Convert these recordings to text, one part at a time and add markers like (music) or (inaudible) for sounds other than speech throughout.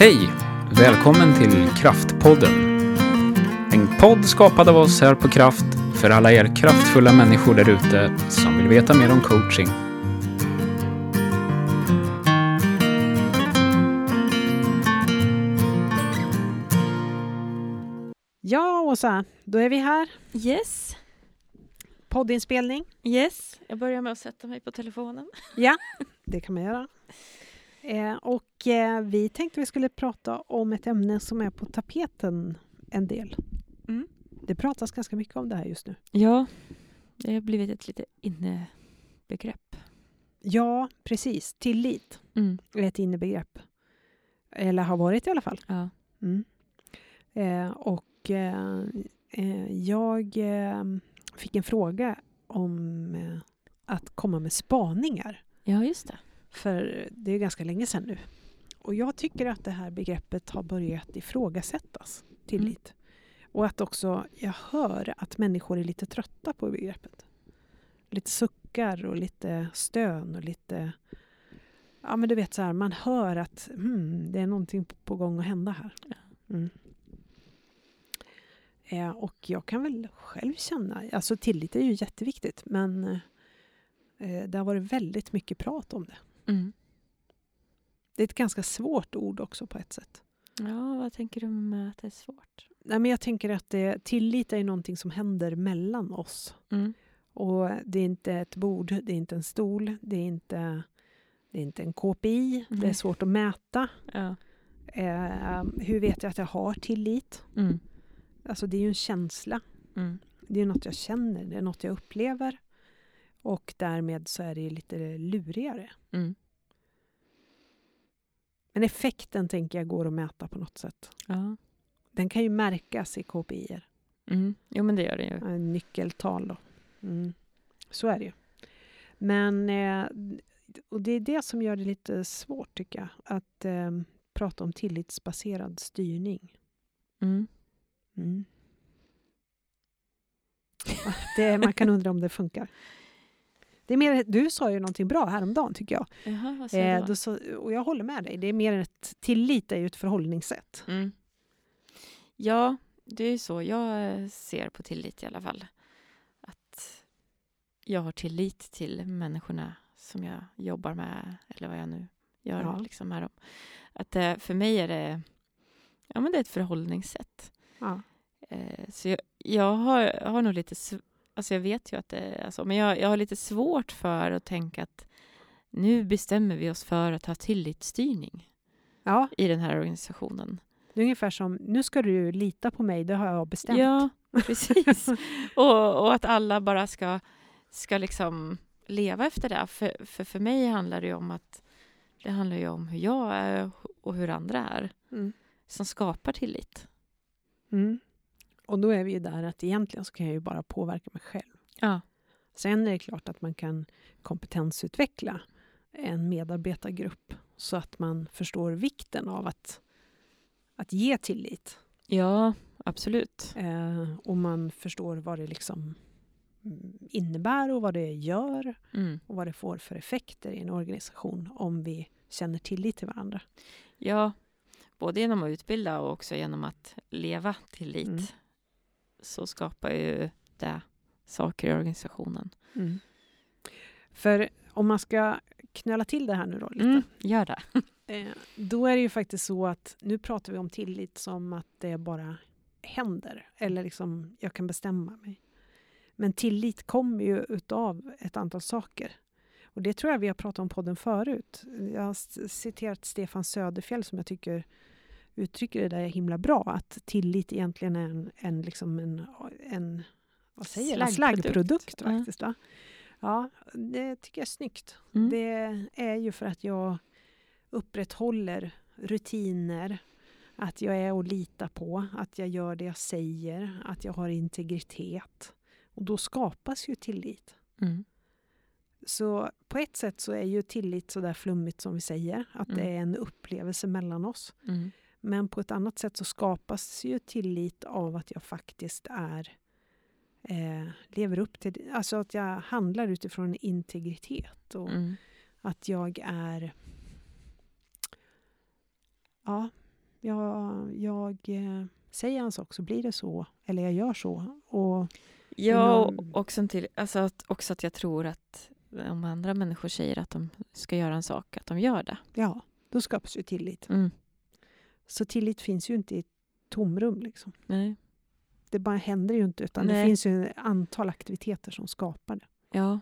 Hej! Välkommen till Kraftpodden. En podd skapad av oss här på Kraft för alla er kraftfulla människor där ute som vill veta mer om coaching. Ja, Åsa, då är vi här. Yes, Poddinspelning. yes. Jag börjar med att sätta mig på telefonen. (laughs) Det kan man göra. Eh, och eh, vi tänkte vi skulle prata om ett ämne som är på tapeten en del. Mm. Det pratas ganska mycket om det här just nu. Ja, det har blivit ett lite innebegrepp. Ja, precis. Tillit Mm. är ett innebegrepp. Eller har varit i alla fall. Ja. Mm. Eh, och eh, eh, jag eh, fick en fråga om att komma med spaningar. ja, just det. För det är ganska länge sedan nu. Och jag tycker att det här begreppet har börjat ifrågasättas, tillit. Och att också jag hör att människor är lite trötta på begreppet. Lite suckar och lite stön och lite... Ja men du vet så här, man hör att hmm, det är någonting på- på gång att hända här. Mm. Eh, och jag kan väl själv känna, alltså tillit är ju jätteviktigt men eh, det har varit väldigt mycket prat om det. Mm. Det är ett ganska svårt ord också på ett sätt. Ja, vad tänker du med att det är svårt? Nej, men jag tänker att det, tillit är någonting som händer mellan oss. Mm. Och det är inte ett bord, det är inte en stol, det är inte, det är inte en KPI, det är svårt att mäta. Ja. Eh, hur vet jag att jag har tillit? Mm. Alltså det är ju en känsla. Mm. Det är något jag känner, det är något jag upplever. Och därmed så är det lite lurigare. Mm. Men effekten tänker jag går att mäta på något sätt. Ja. Den kan ju märkas i KPI. Mm. Jo, men det gör det ju. Nyckeltal då. Mm. Så är det ju. Men eh, och det är det som gör det lite svårt tycker jag. Att eh, prata om tillitsbaserad styrning. Mm. Mm. (laughs) Det, man kan undra om det funkar. Det är mer, du sa ju någonting bra häromdagen tycker jag. Jaha, Eh, då så, och jag håller med dig. Det är mer ett, tillit är ju ett förhållningssätt. Mm. Ja, det är ju så jag eh, ser på tillit i alla fall. Att jag har tillit till människorna som jag jobbar med eller vad jag nu gör Ja. liksom med dem. Att eh, för mig är det, ja, men det är ett förhållningssätt. Ja. Eh, så jag, jag, har, har nog lite, alltså jag vet ju att det är så, men jag, jag har lite svårt för att tänka att nu bestämmer vi oss för att ha tillitsstyrning ja, i den här organisationen. det är ungefär som, nu ska du lita på mig, det har jag bestämt. Ja, (laughs) precis. och, och att alla bara ska, ska liksom leva efter det. För, för för mig handlar det om att det handlar ju om hur jag är och hur andra är Mm. som skapar tillit. Mm. Och då är vi ju där att egentligen så kan jag ju bara påverka mig själv. Ja. Sen är det klart att man kan kompetensutveckla en medarbetargrupp så att man förstår vikten av att, att ge tillit. Ja, absolut. Eh, och man förstår vad det liksom mm, innebär och vad det gör Mm. och vad det får för effekter i en organisation om vi känner tillit till varandra. Ja, både genom att utbilda och också genom att leva tillit Mm. Så skapar ju det saker i organisationen. Mm. För om man ska knöla till det här nu då lite. Mm, gör det. (laughs) Eh, då är det ju faktiskt så att nu pratar vi om tillit som att det bara händer. Eller liksom, jag kan bestämma mig. Men tillit kommer ju utav ett antal saker. Och det tror jag vi har pratat om på podden förut. Jag har citerat Stefan Söderfjell som jag tycker uttrycker det där himla bra. Att tillit egentligen är en, en, liksom en, en vad säger Slaggprodukt. slaggprodukt. Faktiskt, va? Ja, det tycker jag är snyggt. Mm. Det är ju för att jag upprätthåller rutiner, att jag är att lita på, att jag gör det jag säger, att jag har integritet. Och då skapas ju tillit. Mm. Så på ett sätt så är ju tillit så där flummigt som vi säger, att det Mm. är en upplevelse mellan oss. Mm. Men på ett annat sätt så skapas ju tillit av att jag faktiskt är eh, lever upp till. Alltså att jag handlar utifrån integritet och Mm. att jag är ja, jag, jag eh, säger en sak så blir det så. Eller jag gör så. Och Ja, och också, till, alltså att, också att jag tror att om andra människor säger att de ska göra en sak, att de gör det. ja, då skapas ju tillit. Mm. Så tillit finns ju inte i ett tomrum. Liksom. Nej. Det bara händer ju inte. Utan det Nej. finns ju ett antal aktiviteter som skapar det. Ja,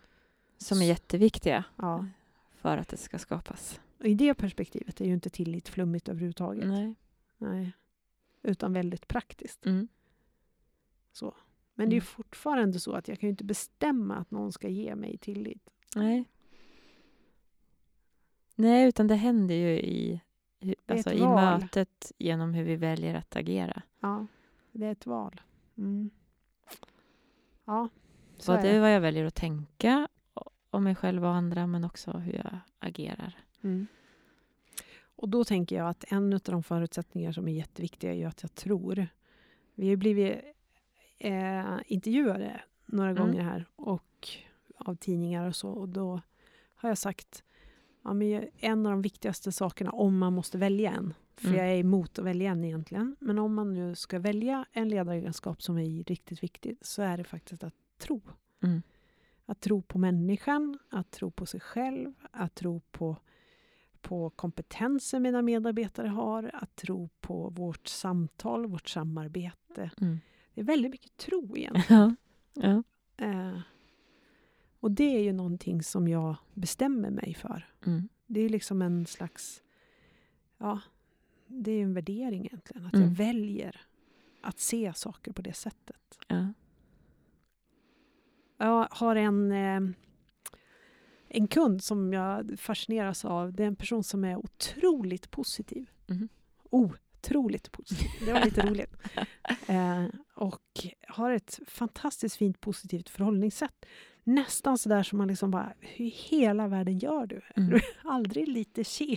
som är jätteviktiga Ja. för att det ska skapas. I det perspektivet är ju inte tillit flummigt överhuvudtaget. Nej. Nej. Utan väldigt praktiskt. Mm. Men det är Mm. fortfarande så att jag kan ju inte bestämma att någon ska ge mig tillit. Nej. Nej, utan det händer ju i, alltså i val. mötet genom hur vi väljer att agera. Ja, det är ett val. Mm. Ja, så är Både det. vad jag väljer att tänka om mig själv och andra, men också hur jag agerar. Mm. Och då tänker jag att en av de förutsättningar som är jätteviktiga är att jag tror. Vi har blivit eh, intervjuade några Mm. gånger här och av tidningar och så. Och då har jag sagt ja, men en av de viktigaste sakerna om man måste välja en. För Mm. jag är emot att välja en egentligen. Men om man nu ska välja en ledaregenskap som är riktigt viktig så är det faktiskt att tro. Mm. Att tro på människan, att tro på sig själv, att tro på, på kompetenser mina medarbetare har, att tro på vårt samtal, vårt samarbete. Mm. Det är väldigt mycket tro igen. Ja. ja. Eh, och det är ju någonting som jag bestämmer mig för. Mm. Det är liksom en slags... Ja, det är en värdering egentligen. Att Mm. jag väljer att se saker på det sättet. ja. Jag har en, eh, en kund som jag fascineras av. Det är en person som är otroligt positiv. Mhm. Otroligt positiv. Det var lite roligt. (laughs) Eh, och har ett fantastiskt fint positivt förhållningssätt. Nästan så där som man liksom bara, hur i hela världen gör du? Mm. Du är (laughs) aldrig lite sen.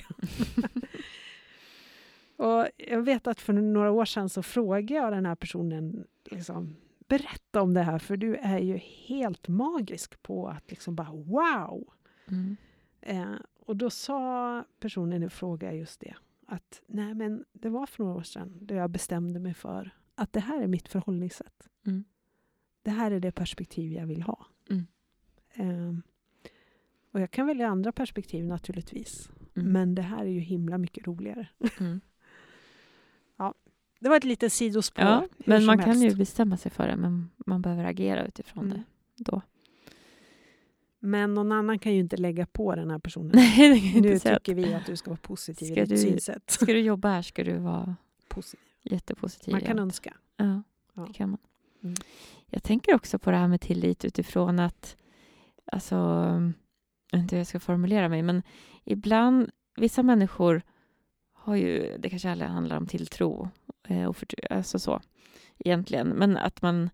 (laughs) och jag vet att för några år sedan så frågade jag den här personen liksom, berätta om det här för du är ju helt magisk på att liksom bara wow. Mm. Eh, och då sa personen i fråga just det. Att nej men det var för några år sedan då jag bestämde mig för att det här är mitt förhållningssätt. Mm. Det här är det perspektiv jag vill ha. Mm. Eh, och jag kan välja andra perspektiv naturligtvis. Mm. Men det här är ju himla mycket roligare. Mm. (laughs) Det var ett litet sidospår. Ja, men man kan helst. ju bestämma sig för det, men man behöver agera utifrån Mm. det då. Men någon annan kan ju inte lägga på den här personen. (laughs) Nej, det kan nu inte tycker vi att du ska vara positiv Ska i ditt du- synsätt. Ska du jobba här ska du vara Positiv. jättepositiv. Man kan ja. önska. Ja, Ja. det kan man. Mm. Jag tänker också på det här med tillit utifrån att, alltså, jag vet inte hur jag ska formulera mig, men ibland, vissa människor har ju, det kanske aldrig handlar om tilltro, eh, och förtro, alltså så, egentligen, men att man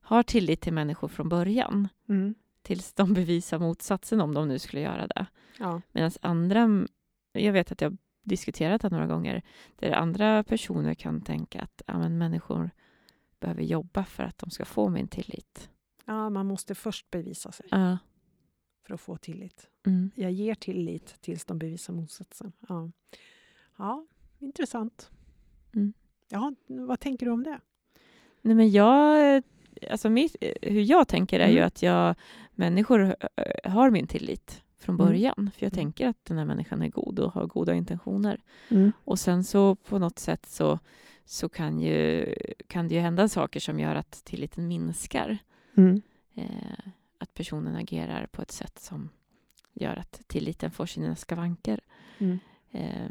har tillit till människor från början, Mm. tills de bevisar motsatsen om de nu skulle göra det. Ja. Medan andra, jag vet att jag diskuterat det några gånger, där andra personer kan tänka att ja, men människor behöver jobba för att de ska få min tillit. ja, man måste först bevisa sig Ja. För att få tillit. Mm. Jag ger tillit tills de bevisar motsatsen. Ja, ja intressant. Mm. Ja, vad tänker du om det? Nej, men jag, alltså mitt, hur jag tänker är ju Mm. att jag, människor eh, har min tillit från Mm. början. För jag Mm. tänker att den här människan är god och har goda intentioner. Mm. Och sen så på något sätt så, så kan, ju, kan det ju hända saker som gör att tilliten minskar. Mm. Eh, att personen agerar på ett sätt som gör att tilliten får sina skavanker. Mm. Eh,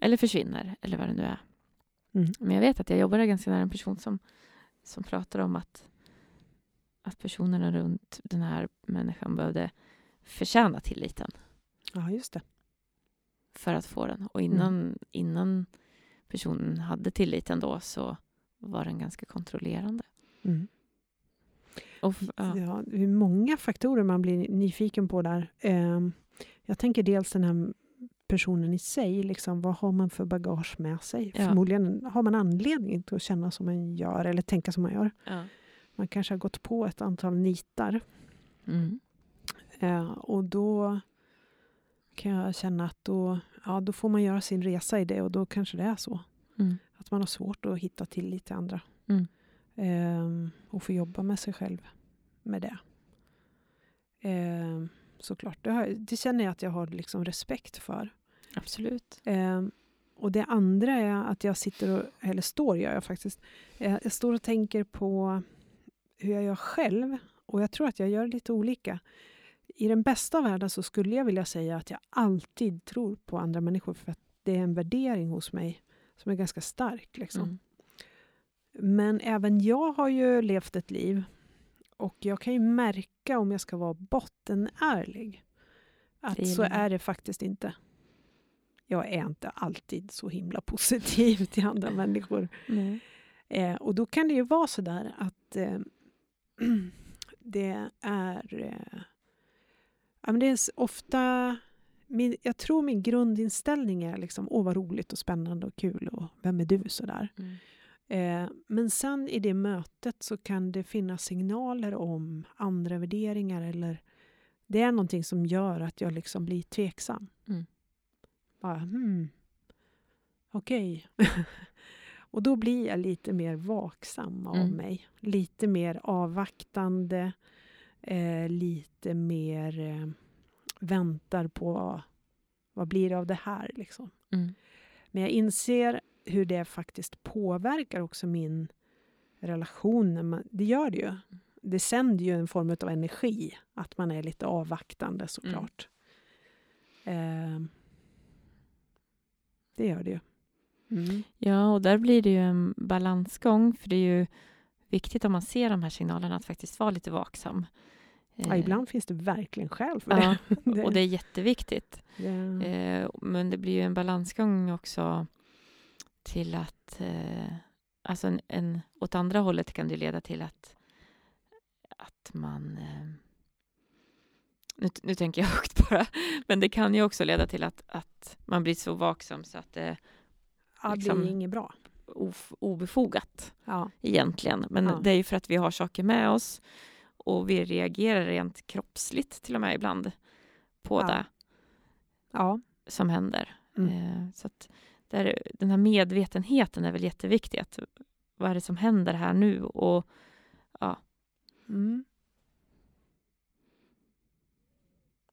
eller försvinner, eller vad det nu är. Mm. Men jag vet att jag jobbade ganska nära en person som, som pratar om att, att personerna runt den här människan behövde förtjäna tilliten Ja, just det. för att få den. Och innan, innan personen hade tilliten då så var den ganska kontrollerande. Mm. Och, ja. Ja, det är många faktorer man blir nyfiken på där. Ehm, Jag tänker dels den här personen i sig. Liksom, vad har man för bagage med sig? Ja. Förmodligen har man anledning till att känna som man gör eller tänka som man gör. Ja. Man kanske har gått på ett antal nitar. Mm. Eh, och då kan jag känna att då, ja, då får man göra sin resa i det och då kanske det är så. Mm. Att man har svårt att hitta till andra. Mm. Ehm, och få jobba med sig själv med det. Ehm, såklart. Det, har, det känner jag att jag har liksom respekt för. Absolut. Ehm, och det andra är att jag sitter och, eller står gör jag faktiskt. Eh, Jag står och tänker på hur jag gör själv. Och jag tror att jag gör lite olika. I den bästa av världen så skulle jag vilja säga att jag alltid tror på andra människor för att det är en värdering hos mig som är ganska stark. Liksom. Mm. Men även jag har ju levt ett liv och jag kan ju märka om jag ska vara bottenärlig att Det så är det faktiskt inte. Jag är inte alltid så himla (laughs) positiv till andra människor. Eh, och då kan det ju vara så där att eh, (clears throat) det är... Eh, ja, men det är ofta... Min, jag tror min grundinställning är liksom, åh vad roligt och spännande och kul och vem är du sådär. Mm. Eh, men sen i det mötet så kan det finnas signaler om andra värderingar eller det är någonting som gör att jag liksom blir tveksam. Mm. Bara, hmm, okej. (laughs) och då blir jag lite mer vaksam av Mm. mig. Lite mer avvaktande. Eh, lite mer eh, väntar på vad blir det av det här liksom. Mm. Men jag inser hur det faktiskt påverkar också min relation. man- Det gör det ju. Det sänder ju en form av energi. Att man är lite avvaktande såklart. Eh, det gör det ju. Mm. Ja, och där blir det ju en balansgång, för det är ju viktigt om man ser de här signalerna att faktiskt vara lite vaksam. Ja, Eh, ibland finns det verkligen skäl för Ja, det. (laughs) och det är jätteviktigt. Eh, men det blir ju en balansgång också till att... Eh, alltså en, en, åt andra hållet kan det leda till att, att man... Eh, nu, nu tänker jag (laughs) högt bara. Men det kan ju också leda till att, att man blir så vaksam så att det ja, det liksom- blir inget bra. of, obefogat Ja. egentligen. Men Ja. det är ju för att vi har saker med oss och vi reagerar rent kroppsligt till och med ibland på Ja. det ja. som händer. Mm. Eh, så att där, den här medvetenheten är väl jätteviktig. Att, vad är det som händer här nu? Och Mm.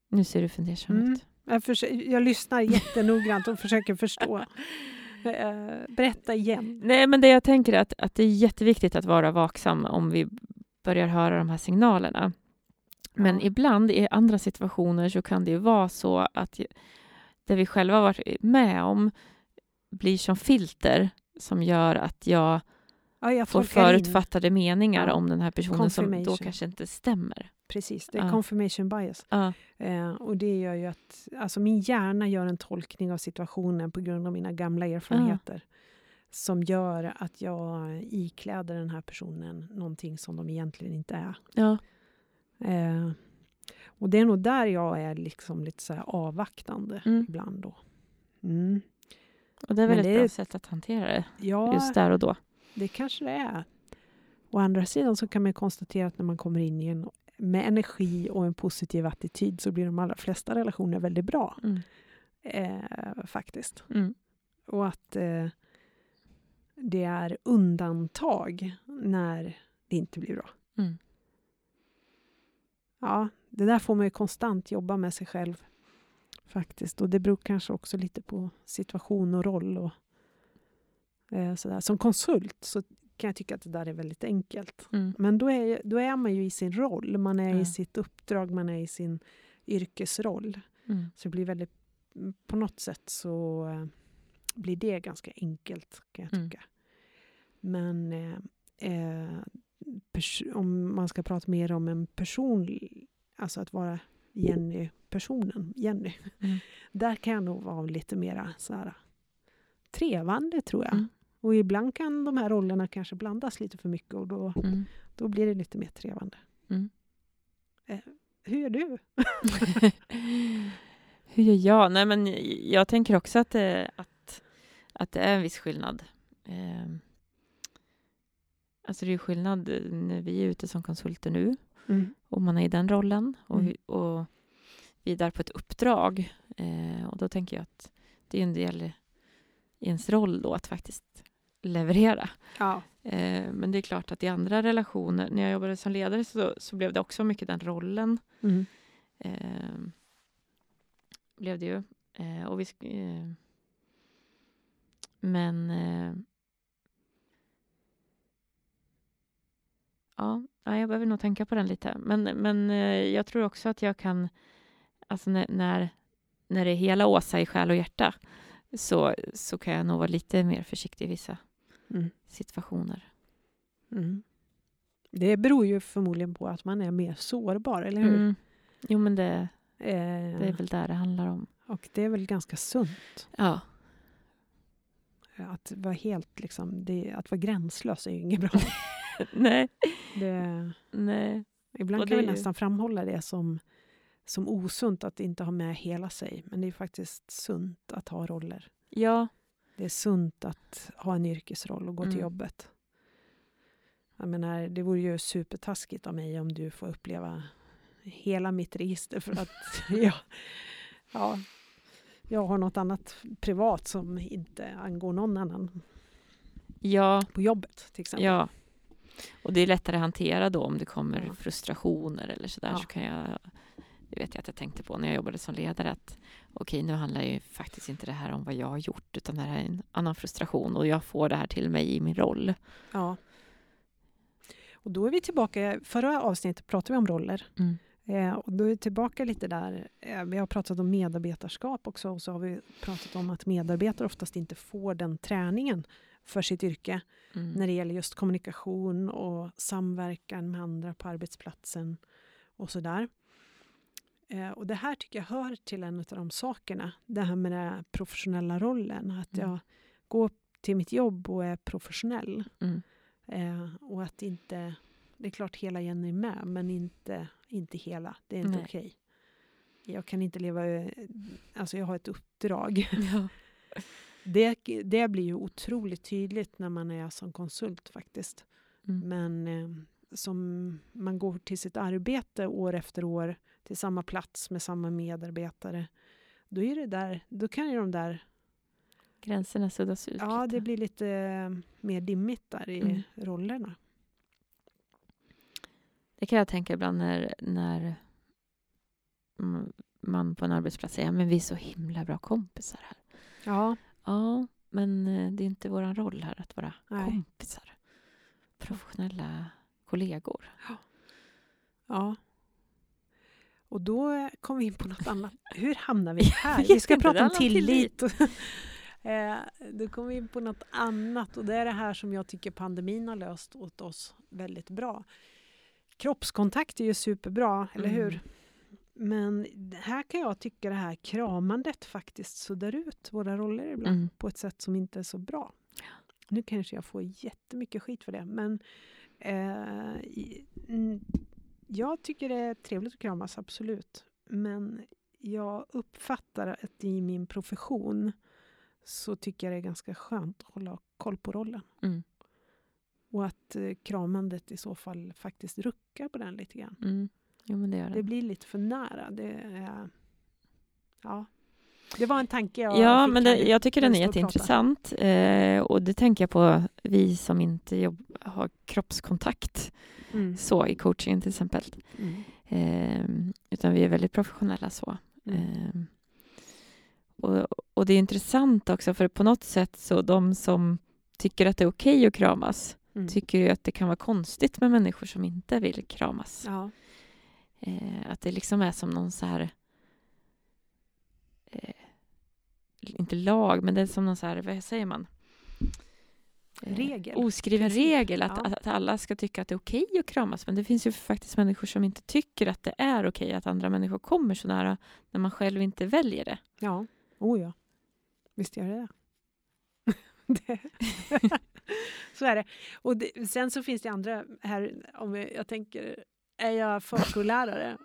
nu ser du fundersam Mm. ut. Jag, försö- jag lyssnar jättenoggrant och försöker förstå. Eh, berätta igen. Nej, men det jag tänker är att, att det är jätteviktigt att vara vaksam om vi börjar höra de här signalerna. Men Ja. ibland i andra situationer så kan det ju vara så att det vi själva varit med om blir som filter som gör att jag Ja, jag får tolkar in. förutfattade meningar Ja. om den här personen som då kanske inte stämmer. Precis, det är Ja. confirmation bias. Eh, och det gör ju att alltså min hjärna gör en tolkning av situationen på grund av mina gamla erfarenheter. Som gör att jag ikläder den här personen någonting som de egentligen inte är. Ja. Eh, och det är nog där jag är liksom lite så avvaktande Mm. ibland. Då. Mm. Och det är väl Men ett bra sätt att hantera det Ja, just där och då. det kanske det är. Å andra sidan så kan man konstatera att när man kommer in i en, med energi och en positiv attityd så blir de allra flesta relationer väldigt bra. Mm. Eh, faktiskt. Mm. Och att eh, det är undantag när det inte blir bra. Mm. Ja, det där får man ju konstant jobba med sig själv. Faktiskt. Och det beror kanske också lite på situation och roll. Och, eh, sådär. Som konsult så kan jag tycka att det där är väldigt enkelt. Mm. Men då är, då är man ju i sin roll. Man är Ja. i sitt uppdrag, man är i sin yrkesroll. Mm. Så det blir väldigt, på något sätt så eh, blir det ganska enkelt kan jag Mm. tycka. Men eh, eh, om man ska prata mer om en person, alltså att vara Jenny-personen, Jenny, Mm. där kan jag nog vara lite mera så här, trevande tror jag. Mm. Och ibland kan de här rollerna kanske blandas lite för mycket och då, Mm. då blir det lite mer trevande. Mm. Eh, hur gör du? (laughs) Hur gör jag? Nej, men jag tänker också att det, att, att det är en viss skillnad. Eh, alltså det är skillnad när vi är ute som konsulter nu och man är i den rollen och, Mm. och vi är där på ett uppdrag. Eh, och då tänker jag att det är en del i ens roll då att faktiskt leverera. Ja. Eh, men det är klart att i andra relationer, när jag jobbade som ledare så, så blev det också mycket den rollen. Mm. Eh, blev det ju. Eh, och vi, eh, men ja, ja, jag behöver nog tänka på den lite. Men, men eh, jag tror också att jag kan, alltså när, när, när det är hela Åsa i själ och hjärta, så, så kan jag nog vara lite mer försiktig i vissa Mm. situationer. Mm. Det beror ju förmodligen på att man är mer sårbar, eller hur? Mm. Jo, men det, Eh, det är väl där det handlar om. Och det är väl ganska sunt. Ja. Att vara helt liksom, det, att vara gränslös är ju inget bra. (laughs) (laughs) nej, Det, nej. ibland Och kan det vi nästan framhålla det som, som osunt att inte ha med hela sig. Men det är faktiskt sunt att ha roller. Ja, Det är sunt att ha en yrkesroll och gå till Mm. jobbet. Jag menar, det vore ju supertaskigt av mig om du får uppleva hela mitt register för att (laughs) (laughs) jag, ja, jag har något annat privat som inte angår någon annan ja, på jobbet till exempel. ja. Och det är lättare att hantera då om det kommer Ja. frustrationer eller sådär. Ja. Så kan jag, det vet jag att jag tänkte på när jag jobbade som ledare att okej, nu handlar ju faktiskt inte det här om vad jag har gjort utan det här är en annan frustration och jag får det här till mig i min roll. Ja. Och då är vi tillbaka, förra avsnittet pratade vi om roller. Mm. Eh, och då är vi tillbaka lite där. Eh, vi har pratat om medarbetarskap också och så har vi pratat om att medarbetare oftast inte får den träningen för sitt yrke Mm. när det gäller just kommunikation och samverkan med andra på arbetsplatsen och sådär. Eh, och det här tycker jag hör till en av de sakerna, det här med den professionella rollen. Att Mm. jag går till mitt jobb och är professionell. Mm. Eh, och att inte, det är klart hela Jenny är med, men inte, inte hela. Det är inte okej. Jag kan inte leva, eh, alltså jag har ett uppdrag. (laughs) Ja. Det, det blir ju otroligt tydligt när man är som konsult faktiskt. Mm. Men eh, som man går till sitt arbete år efter år till samma plats med samma medarbetare. Då, är det där, då kan ju de där, Gränserna suddas ut ja lite. det blir lite eh, mer dimmigt där i Mm. rollerna. Det kan jag tänka ibland när, när man på en arbetsplats säger men vi är så himla bra kompisar här. Ja, Ja, men eh, det är inte vår roll här att vara Nej. kompisar. Professionella kollegor. ja. Och då kom vi in på något annat. Hur hamnar vi (laughs) här? Vi ska prata om tillit. tillit. (laughs) Eh, Då kom vi in på något annat och det är det här som jag tycker pandemin har löst åt oss väldigt bra. Kroppskontakt är ju superbra, eller hur? Men här kan jag tycka det här kramandet faktiskt suddar ut våra roller ibland Mm. på ett sätt som inte är så bra. Nu kanske jag får jättemycket skit för det, men eh, jag tycker det är trevligt att kramas, absolut. Men jag uppfattar att i min profession så tycker jag det är ganska skönt att hålla koll på rollen. Mm. Och att eh, kramandet i så fall faktiskt ruckar på den lite grann. Mm. Jo, men det gör det. Det blir lite för nära. Det, är, ja. det var en tanke jag Ja, men det, jag tycker den är jätteintressant. Eh, och det tänker jag på vi som inte jobb, har kroppskontakt Mm. så i coachingen till exempel. Mm. Eh, utan vi är väldigt professionella så. Mm. Eh, och, och det är intressant också för på något sätt så de som tycker att det är okej att kramas Mm. tycker ju att det kan vara konstigt med människor som inte vill kramas. Ja. Eh, att det liksom är som någon så här... Eh, inte lag, men det är som någon så här, vad säger man? Eh, Regel. Oskriven Princip. regel, att, Ja. att alla ska tycka att det är okej att kramas. Men det finns ju faktiskt människor som inte tycker att det är okej att andra människor kommer så nära när man själv inte väljer det. Ja, oh ja. Visst gör det. det. (laughs) (laughs) så är det. Och det, sen så finns det andra här, om jag, jag tänker, är jag förskollärare,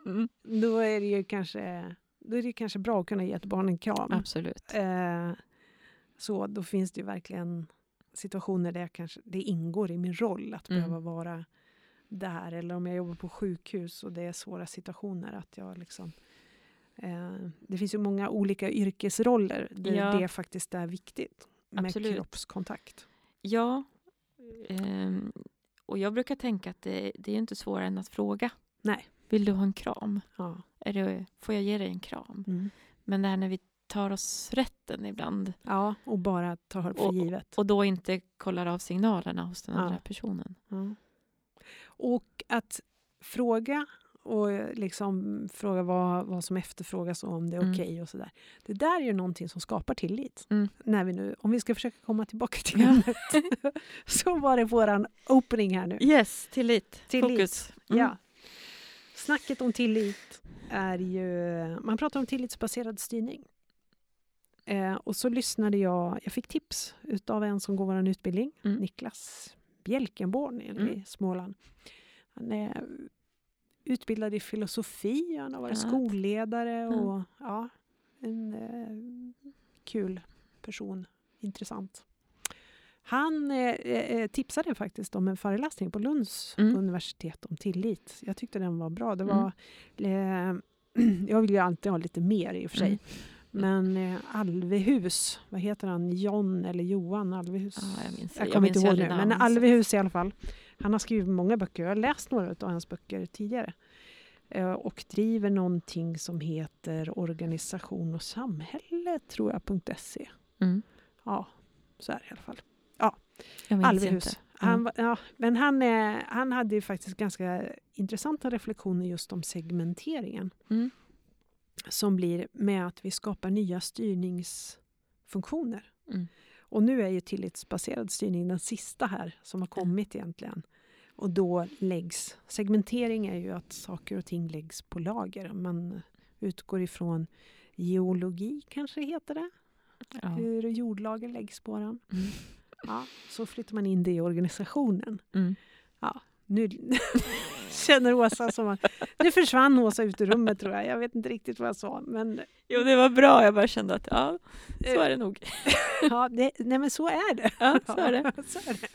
då är det ju kanske, då är det kanske bra att kunna ge ett barn en kram. Absolut. Eh, så då finns det ju verkligen situationer där jag kanske, det ingår i min roll att Mm. behöva vara där. Eller om jag jobbar på sjukhus och det är svåra situationer. att jag liksom... Eh, det finns ju många olika yrkesroller där Ja. det faktiskt är viktigt. med Absolut. kroppskontakt. Ja. Ehm, och jag brukar tänka att det, det är inte svårare än att fråga. Nej. Vill du ha en kram? Ja. Är det, får jag ge dig en kram? Mm. Men det här när vi tar oss rätten ibland ja, och bara tar för givet. och då inte kollar av signalerna hos den Ja. andra personen. Ja. Och att fråga och liksom fråga vad, vad som efterfrågas och om det är Mm. okej och sådär. Det där är ju någonting som skapar tillit. Mm. När vi nu, om vi ska försöka komma tillbaka till ämnet. (laughs) så var det våran opening här nu. Yes, tillit. Tillit. Fokus. Mm. Ja. Snacket om tillit är ju... Man pratar om tillitsbaserad styrning. Eh, och så lyssnade jag... Jag fick tips av en som går vår utbildning, Mm. Niklas Bjälkenborn i Mm. Småland. Han är utbildad i filosofi, han har varit Ja. skolledare Mm. och ja, en eh, kul person. Intressant. Han eh, eh, tipsade faktiskt om en föreläsning på Lunds Mm. universitet om tillit. Jag tyckte den var bra. Det Mm. var, eh, (clears throat) jag vill ju alltid ha lite mer i och för sig. Mm. Men eh, Alvehus, vad heter han? John eller Johan Alvehus? Ja, jag minns, Jag jag kommer minns inte ihåg nu, men Alvehus i alla fall. Han har skrivit många böcker. Jag har läst några av hans böcker tidigare. Eh, Och driver någonting som heter Organisation och samhälle, tror jag, .se. Mm. Ja, så är det i alla fall. Minns Alvehus. Han, ja, men han, eh, han hade ju faktiskt ganska intressanta reflektioner just om segmenteringen. Mm. Som blir med att vi skapar nya styrningsfunktioner. Mm. Och nu är ju tillitsbaserad styrning den sista här som har kommit egentligen. Och då läggs, segmentering är ju att saker och ting läggs på lager. Man utgår ifrån geologi kanske heter det. Ja. Hur jordlager läggs på den. Mm. Ja, så flyttar man in det i organisationen. Mm. Nu (laughs) (laughs) känner Åsa som. Nu försvann Åsa ut ur rummet tror jag. Jag vet inte riktigt vad jag sa. Men Jo, det var bra. Jag bara kände att ja, så är det nog. (laughs) ja, det, nej men så är det. Ja, så är det. (laughs) så är det.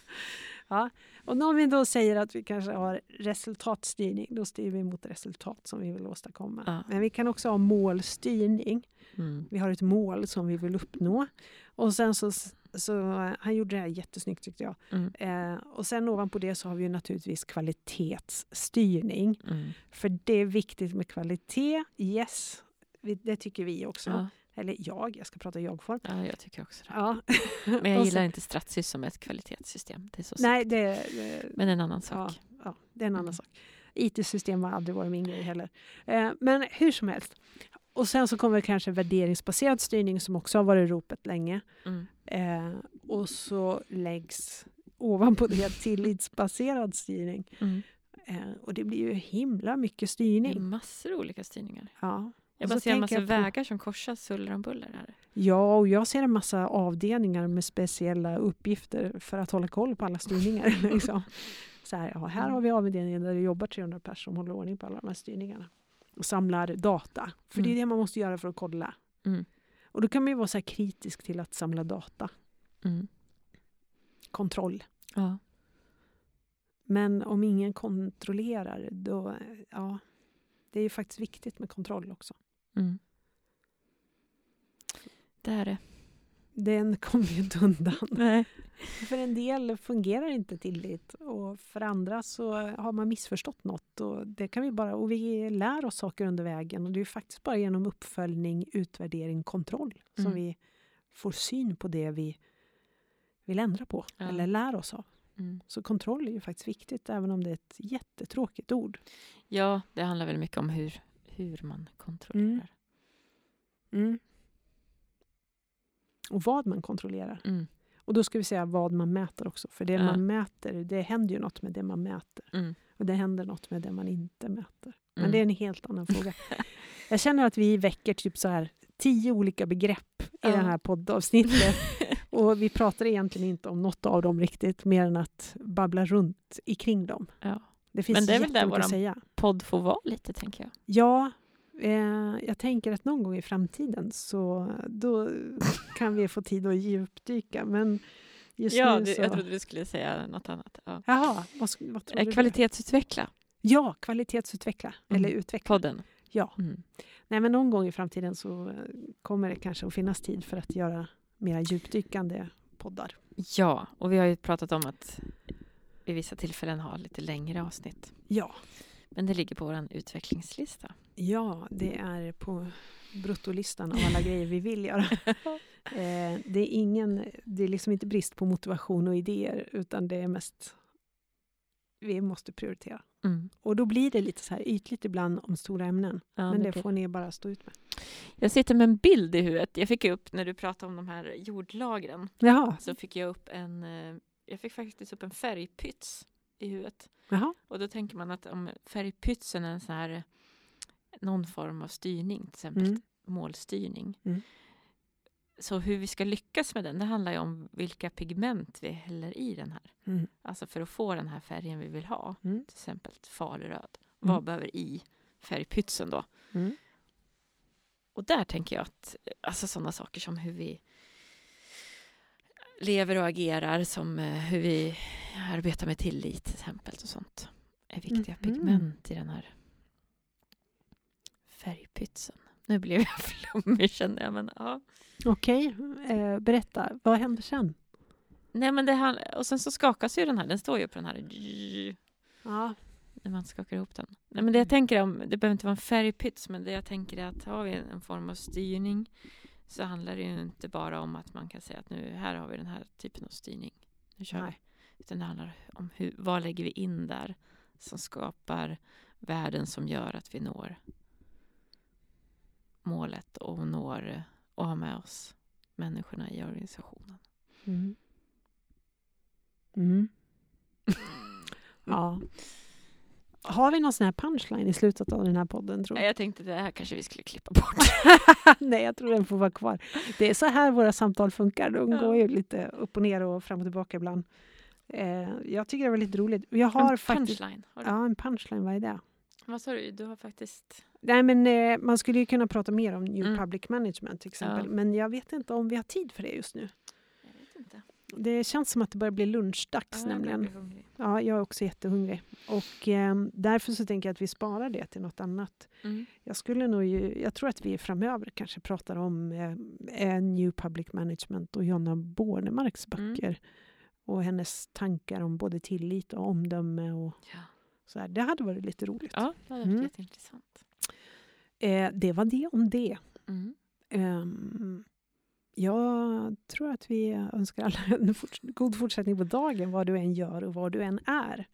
Ja. Och om vi då säger att vi kanske har resultatstyrning, då styr vi mot resultat som vi vill åstadkomma. Ja. Men vi kan också ha målstyrning. Mm. Vi har ett mål som vi vill uppnå. Och sen så, så han gjorde det här jättesnyggt tyckte jag. Mm. Eh, och sen ovanpå det så har vi naturligtvis kvalitetsstyrning. Mm. För det är viktigt med kvalitet, yes. Det tycker vi också. Ja. Eller jag, jag ska prata jag-form. ja, jag tycker också det. Ja. (laughs) Men jag gillar sen- inte Stratsys som ett kvalitetssystem. Det är så Nej, det, det, Men en annan sak. Ja, ja, det är en annan Mm. sak. IT-system har aldrig varit min grej heller. Eh, men hur som helst. Och sen så kommer kanske värderingsbaserad styrning som också har varit ropet länge. Mm. Eh, och så läggs ovanpå det (laughs) tillitsbaserad styrning. Mm. Eh, och det blir ju himla mycket Det är styrning. massor av olika styrningar. Ja. Jag bara ser en massa på- vägar som korsas huller om buller här. Ja, och jag ser en massa avdelningar med speciella uppgifter för att hålla koll på alla styrningar. (laughs) liksom. Så här, ja, här har vi avdelningen där det jobbar 300 personer som håller ordning på alla de här styrningarna. Och samlar data. För det är Mm. det man måste göra för att kolla. Mm. Och då kan man ju vara så kritisk till att samla data. Mm. Kontroll. Ja. Men om ingen kontrollerar, då... Ja, det är ju faktiskt viktigt med kontroll också. Mm. Det är det. Den kommer vi inte undan. Nej. För en del fungerar inte tillit och för andra så har man missförstått något. Och, det kan vi bara, och vi lär oss saker under vägen och det är faktiskt bara genom uppföljning, utvärdering, kontroll som Mm. vi får syn på det vi vill ändra på Ja. eller lär oss av. Mm. Så kontroll är ju faktiskt viktigt även om det är ett jättetråkigt ord. Ja, det handlar väl mycket om hur, hur man kontrollerar. Mm. Och vad man kontrollerar. Mm. Och då ska vi säga vad man mäter också. För det Ja. man mäter, det händer ju något med det man mäter. Mm. Och det händer något med det man inte mäter. Men Mm. det är en helt annan fråga. (laughs) Jag känner att vi väcker typ så här tio olika begrepp i Ja. det här poddavsnittet. (laughs) Och vi pratar egentligen inte om något av dem riktigt, mer än att babbla runt ikring dem. Ja. Det finns Men det är väl där säga. Podd får vara lite, tänker jag. Ja, eh, jag tänker att någon gång i framtiden så då kan vi få tid att djupdyka. Men just ja, nu så... jag trodde du skulle säga något annat. Ja. Jaha, vad, vad tror Eh, du? Kvalitetsutveckla Ja, kvalitetsutveckla. Mm. Eller utveckla. podden. Ja. Mm. Nej, men någon gång i framtiden så kommer det kanske att finnas tid för att göra mera djupdykande poddar. Ja, och vi har ju pratat om att vid vissa tillfällen ha lite längre avsnitt. Ja, Men det ligger på vår utvecklingslista. ja det är på bruttolistan av alla grejer vi vill göra. (laughs) Eh, det, är ingen, det är liksom inte brist på motivation och idéer, utan det är mest vi måste prioritera. Mm. Och då blir det lite så här ytligt ibland om stora ämnen. Ja, men det det får ni bara stå ut med. Jag sitter med en bild i huvudet. Jag fick upp, när du pratade om de här jordlagren, Jaha, så fick jag upp en, eh, jag fick faktiskt upp en färgpyts i huvudet. jaha. Och då tänker man att om färgpytsen är en sån här, någon form av styrning, till exempel Mm. målstyrning. Mm. Så hur vi ska lyckas med den, det handlar ju om vilka pigment vi häller i den här. Mm. Alltså för att få den här färgen vi vill ha, Mm. till exempel faluröd. Mm. Vad behöver i färgpytsen då? Mm. Och där tänker jag att alltså sådana saker som hur vi lever och agerar, som eh, hur vi arbetar med tillit till exempel och sånt, är viktiga Mhm. pigment i den här färgpytsen. Nu blev jag (laughs) flummig kände jag, men ja. Okej, eh, berätta. Vad händer sen? Nej men det här, och sen så skakas ju den här, den står ju på den här Ja. när man skakar ihop den. Nej, men det jag tänker om, det behöver inte vara en färgpyts, men det jag tänker är att har vi en form av styrning så handlar det ju inte bara om att man kan säga att nu här har vi den här typen av styrning. Nu kör Nej. vi. Utan det handlar om hur, vad lägger vi in där som skapar värden som gör att vi når målet och når och har med oss människorna i organisationen. Mm. Mm. (laughs) ja. Har vi någon sån här punchline i slutet av den här podden? Tror du? Jag tänkte det här kanske vi skulle klippa bort. (laughs) Nej, jag tror den får vara kvar. Det är så här våra samtal funkar. De Ja. går ju lite upp och ner och fram och tillbaka ibland. Eh, jag tycker det var lite roligt. Jag har en faktiskt... punchline. Har? Ja, en punchline. Vad är det? Vad sa du? Du har faktiskt... Nej, men eh, man skulle ju kunna prata mer om New Mm. Public Management till exempel. Ja. Men jag vet inte om vi har tid för det just nu. Jag vet inte. Det känns som att det börjar bli lunchdags Ja, jag nämligen. hungrig. Ja, jag är också jättehungrig. Och eh, därför så tänker jag att vi sparar det till något annat. Mm. Jag skulle nog ju, jag tror att vi framöver kanske pratar om eh, New Public Management och Jonna Bornemarks Mm. böcker. Och hennes tankar om både tillit och omdöme och Ja. så här. Det hade varit lite roligt. ja, det hade varit Mm. jätteintressant. Eh, det var det om det. Mm. Ehm, jag tror att vi önskar alla (laughs) en fort, god fortsättning på dagen, vad du än gör och vad du än är.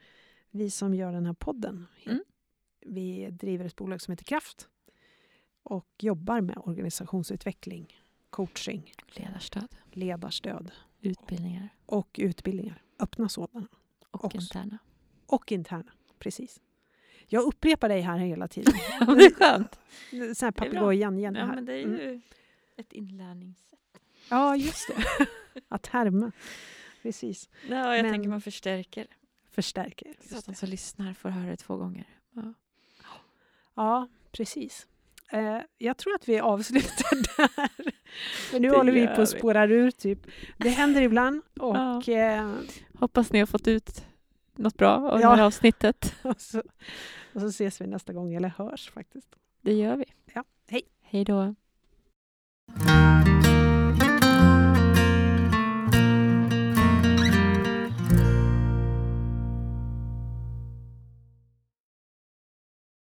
Vi som gör den här podden. Mm. Vi driver ett bolag som heter Kraft och jobbar med organisationsutveckling, coaching, Ledarstöd, ledarstöd utbildningar och utbildningar. Öppna sådana. och Också. interna. Och interna. Precis. Jag upprepar dig här hela tiden. det är skönt. Sån här papegojan Jenny Ja, men det är (laughs) Mm. Ett inlärningssätt. Ja, just det. (laughs) Att härma. Precis. Ja, jag Men- tänker man förstärker. Förstärker. Så att de som lyssnar får höra det två gånger. Ja. Ja, precis. Eh, jag tror att vi avslutar (laughs) där. För nu Det håller vi på att spåra ur. Typ. Det händer ibland. Och, eh, Hoppas ni har fått ut något bra av Ja. det här avsnittet. (laughs) och, så, och så ses vi nästa gång, eller hörs faktiskt. Det gör vi. Ja, hej. Hej då. Thank you.